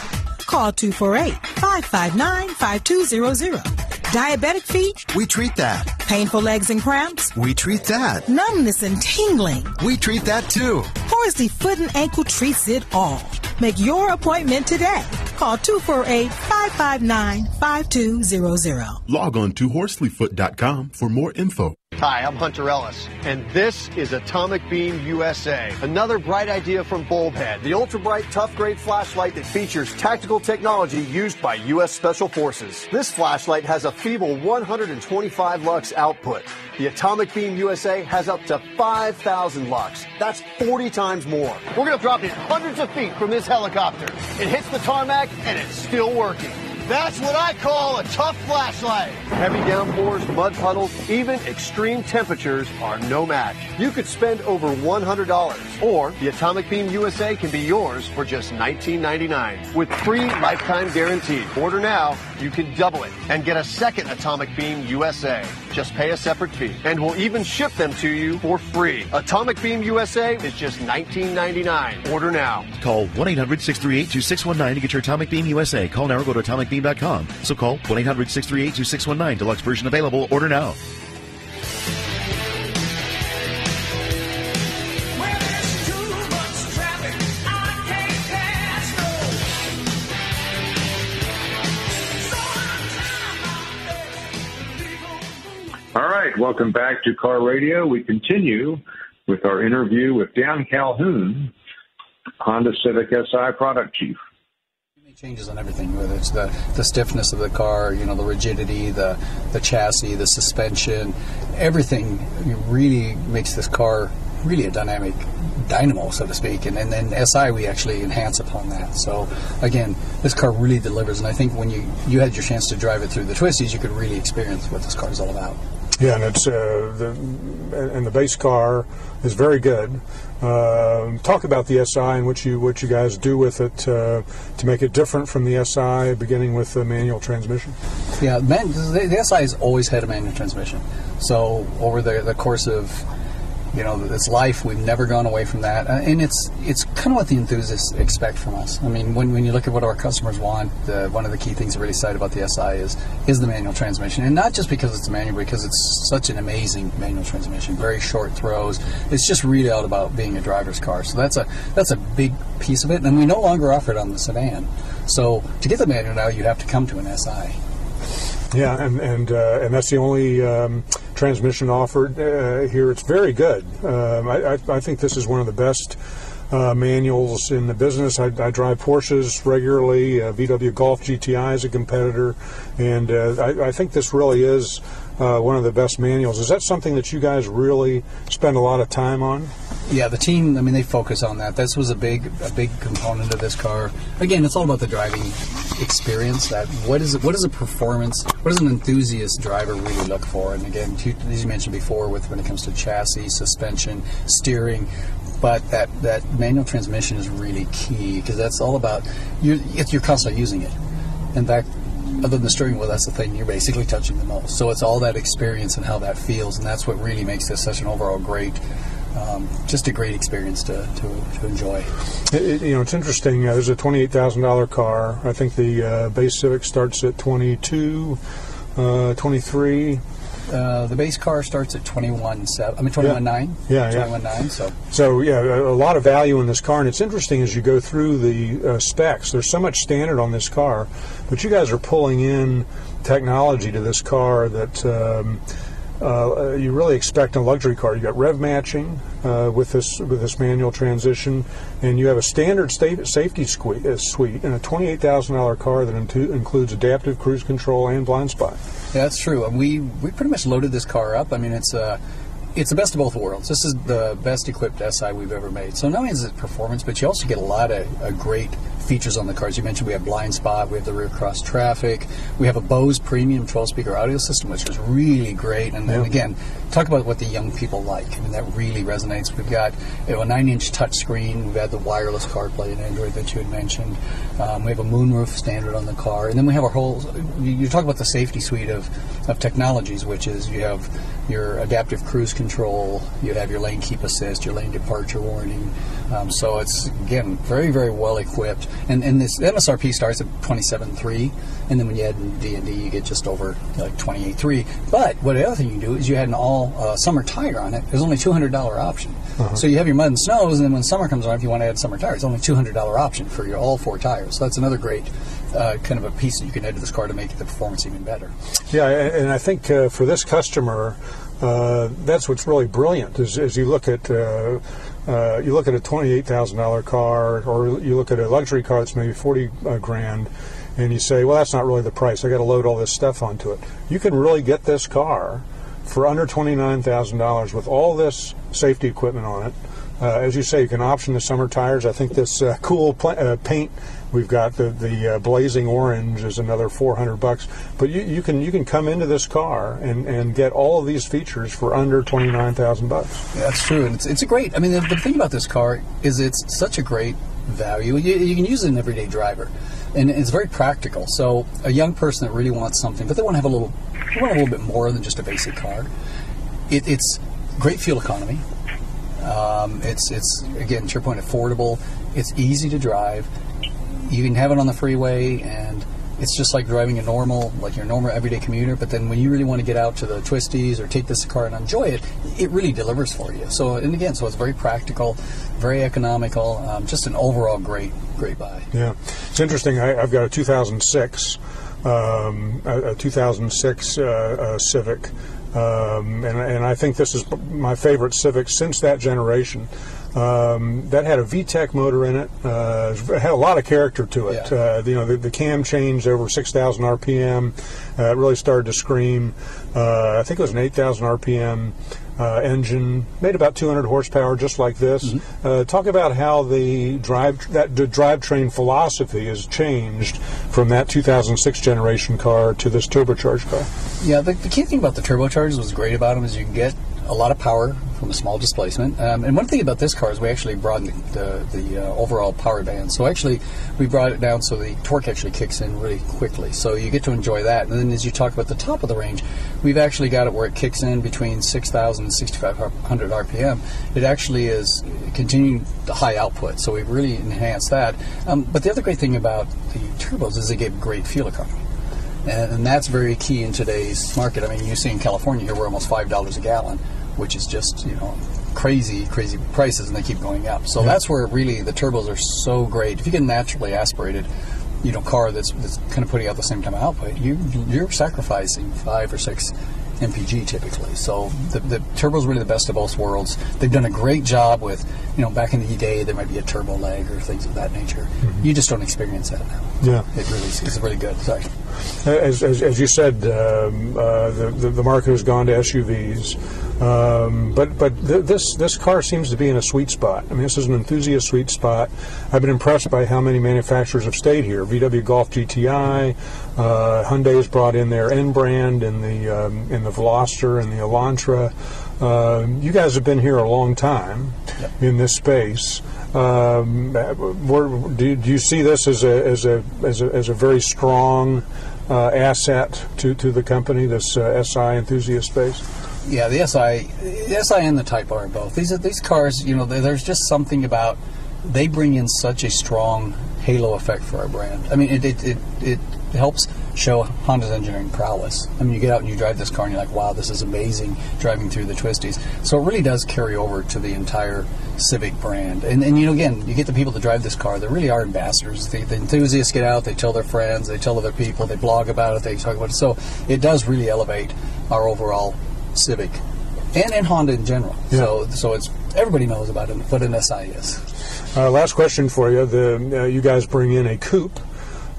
Call 248 559 5200. Diabetic feet? We treat that. Painful legs and cramps? We treat that. Numbness and tingling? We treat that too. Horsley Foot and Ankle treats it all. Make your appointment today. Call 248 559 5200. Log on to horsleyfoot.com for more info. Hi, I'm Hunter Ellis, and this is Atomic Beam USA. Another bright idea from Bulbhead, the ultra bright, tough grade flashlight that features tactical technology used by U.S. Special Forces. This flashlight has a feeble 125 lux output. The Atomic Beam USA has up to 5,000 lux. That's 40 times more. We're going to drop it hundreds of feet from this helicopter. It hits the tarmac, and it's still working. That's what I call a tough flashlight. Heavy downpours, mud puddles, even extreme temperatures are no match. You could spend over $100, or the Atomic Beam USA can be yours for just $19.99 with free lifetime guarantee. Order now, you can double it and get a second Atomic Beam USA. Just pay a separate fee, and we'll even ship them to you for free. Atomic Beam USA is just $19.99. Order now. Call 1 800 638 2619 to get your Atomic Beam USA. Call now or go to atomicbeam.com. So call 1 800 638 2619. Deluxe version available. Order now. Welcome back to Car Radio. We continue with our interview with Dan Calhoun, Honda Civic Si product chief. changes on everything, whether it's the, the stiffness of the car, you know, the rigidity, the, the chassis, the suspension, everything really makes this car really a dynamic dynamo, so to speak. And, and then SI, we actually enhance upon that. So again, this car really delivers. And I think when you, you had your chance to drive it through the twisties, you could really experience what this car is all about. Yeah, and it's uh, the and the base car is very good. Uh, talk about the SI and what you what you guys do with it uh, to make it different from the SI, beginning with the manual transmission. Yeah, man, the, the SI has always had a manual transmission. So over the, the course of you know its life, we've never gone away from that, Uh, and it's it's kind of what the enthusiasts expect from us. I mean, when, when you look at what our customers want, one of the key things that really excited about the SI is is the manual transmission, and not just because it's manual, because it's such an amazing manual transmission, very short throws. It's just really all about being a driver's car. So that's a that's a big piece of it, and we no longer offer it on the sedan. So to get the manual now, you have to come to an SI. Yeah, and and uh, and that's the only um, transmission offered uh, here. It's very good. Um, I, I, I think this is one of the best uh, manuals in the business. I, I drive Porsches regularly. Uh, VW Golf GTI is a competitor, and uh, I, think this really is uh, one of the best manuals. Is that something that you guys really spend a lot of time on? Yeah, the team. I mean, they focus on that. This was a big, a big component of this car. Again, it's all about the driving experience. That what is what is a performance? What does an enthusiast driver really look for? And again, as you mentioned before, with when it comes to chassis, suspension, steering. But that, that manual transmission is really key because that's all about you're, you're constantly using it. In fact, other than the steering wheel, that's the thing you're basically touching the most. So it's all that experience and how that feels, and that's what really makes this such an overall great, um, just a great experience to, to, to enjoy. It, you know, it's interesting. Uh, there's a twenty-eight thousand dollar car. I think the uh, base Civic starts at 22, uh, 23. Uh, the base car starts at twenty one seven. I mean twenty one nine. Yeah, yeah. Twenty one nine. So So yeah, a, a lot of value in this car, and it's interesting as you go through the uh, specs. There's so much standard on this car, but you guys are pulling in technology to this car that um, uh, you really expect in a luxury car. You got rev matching uh, with this with this manual transmission, and you have a standard sta- safety uh, suite in a twenty-eight thousand dollar car that intu- includes adaptive cruise control and blind spot. Yeah, that's true. We we pretty much loaded this car up. I mean, it's uh, it's the best of both worlds. This is the best equipped SI we've ever made. So not only is it performance, but you also get a lot of uh, great features on the cars. You mentioned we have blind spot, we have the rear cross traffic, we have a Bose premium 12 speaker audio system, which is really great. And then Yeah. again, talk about what the young people like. I mean, that really resonates. We've got you know, a nine inch touchscreen, we've had the wireless CarPlay and Android that you had mentioned. Um, we have a moonroof standard on the car. And then we have our whole, you, you talk about the safety suite of, of technologies, which is you have your adaptive cruise control, you have your lane keep assist, your lane departure warning. Um, so it's again very very well equipped, and and this MSRP starts at twenty seven three, and then when you add D and D, you get just over like twenty eight three. But what the other thing you do is you had an all uh, summer tire on it. There's only two hundred dollar option. Uh-huh. So you have your mud and snows, and then when summer comes around, if you want to add summer tires, it's only two hundred dollar option for your all four tires. So that's another great uh, kind of a piece that you can add to this car to make the performance even better. Yeah, and and I think uh, for this customer, uh, that's what's really brilliant. Is, is you look at uh, uh, you look at a twenty-eight thousand dollar car, or you look at a luxury car that's maybe forty uh, grand, and you say, well, that's not really the price. I got to load all this stuff onto it. You can really get this car for under twenty-nine thousand dollars with all this safety equipment on it. Uh, as you say, you can option the summer tires. I think this uh, cool uh, paint we've got the the uh, blazing orange is another 400 bucks. But you, you can you can come into this car and, and get all of these features for under 29,000 bucks. That's true, and it's, it's a great. I mean, the, the thing about this car is it's such a great value. You, you can use it in everyday driver, and it's very practical. So a young person that really wants something, but they want to have a little, they want a little bit more than just a basic car. It, it's great fuel economy. Um, it's it's again to your point, affordable. It's easy to drive. You can have it on the freeway, and it's just like driving a normal, like your normal everyday commuter. But then when you really want to get out to the twisties or take this car and enjoy it, it really delivers for you. So and again, so it's very practical, very economical. Um, just an overall great great buy. Yeah, it's interesting. I, I've got a 2006, um, a, a 2006 uh, uh, Civic, um, and, and I think this is my favorite Civic since that generation. Um, that had a VTEC motor in it. Uh, it had a lot of character to it. Uh, you know, the, the cam changed over 6,000 RPM. Uh, it really started to scream. Uh, I think it was an 8,000 RPM uh, engine, made about 200 horsepower, just like this. Uh, talk about how the drive that the drivetrain philosophy has changed from that 2006 generation car to this turbocharged car. Yeah, the, the key thing about the turbochargers was great about them is you can get a lot of power from a small displacement. Um, and one thing about this car is we actually broadened the, the, the uh, overall power band. So actually, we brought it down so the torque actually kicks in really quickly. So you get to enjoy that. And then as you talk about the top of the range, we've actually got it where it kicks in between 6,000 and 6,500 RPM. It actually is continuing the high output. So we've really enhanced that. Um, but the other great thing about the turbos is they give great fuel economy. And, and that's very key in today's market. I mean, you see in California here, we're almost five dollars a gallon, which is just you know crazy, crazy prices, and they keep going up. So Yeah. that's where really the turbos are so great. If you get naturally aspirated, you know, car that's, that's kind of putting out the same time of output, you you're sacrificing five or six MPG typically. So the, the turbo's really the best of both worlds. They've done a great job with, you know, back in the day there might be a turbo lag or things of that nature. You just don't experience that now. Yeah. It really is it's really good. Sorry. As, as, as you said, um, uh, the, the the market has gone to SUVs, um, but but th- this this car seems to be in a sweet spot. I mean, this is an enthusiast sweet spot. I've been impressed by how many manufacturers have stayed here. VW Golf GTI, uh, Hyundai has brought in their N brand in the um, in the Veloster and the Elantra. Uh, you guys have been here a long time in this space. Um, where, do, do you see this as a as a as a, as a very strong uh, asset to, to the company, this uh, SI enthusiast space? Yeah, the SI, the SI and the Type R both. These are these cars. You know, there's just something about they bring in such a strong halo effect for our brand. I mean, it it, it, it helps show Honda's engineering prowess. I mean, you get out and you drive this car and you're like, wow, this is amazing driving through the twisties. So it really does carry over to the entire Civic brand. And, and you know, again, you get the people that drive this car, they really are ambassadors. The, the enthusiasts get out, they tell their friends, they tell other people, they blog about it, they talk about it. So it does really elevate our overall Civic, and in Honda in general. So so it's everybody knows about it, what an SI is. Uh, last question for you. The uh, you guys bring in a coupe,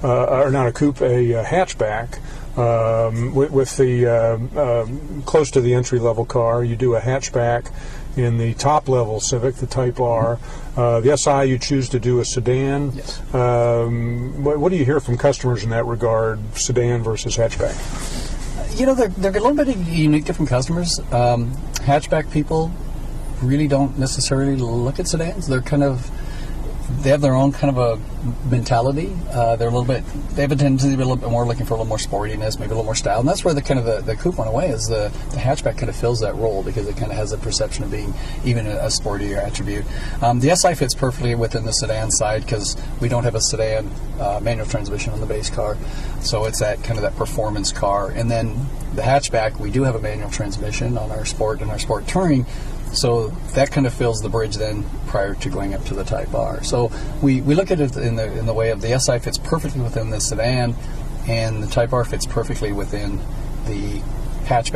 uh, or not a coupe, a, uh hatchback. Um, with, with the um um close to the entry level car, you do a hatchback. In the top level Civic, the Type R, uh, the SI, you choose to do a sedan. Yes. Um, what, what do you hear from customers in that regard, sedan versus hatchback? You know, they're, they're a little bit unique, different customers. Um, hatchback people really don't necessarily look at sedans. They're kind of they have their own kind of a mentality. Uh, they're a little bit they have a tendency to be a little bit more looking for a little more sportiness, maybe a little more style, and that's where the kind of the, the coupe went away. Is the, the hatchback kind of fills that role because it kind of has a perception of being even a, a sportier attribute. Um, the SI fits perfectly within the sedan side because we don't have a sedan uh, manual transmission on the base car, so it's that kind of that performance car. And then the hatchback, we do have a manual transmission on our sport and our sport touring. So that kind of fills the bridge then prior to going up to the Type R. So we, we look at it in the in the way of the SI fits perfectly within the sedan, and the Type R fits perfectly within the hatchback.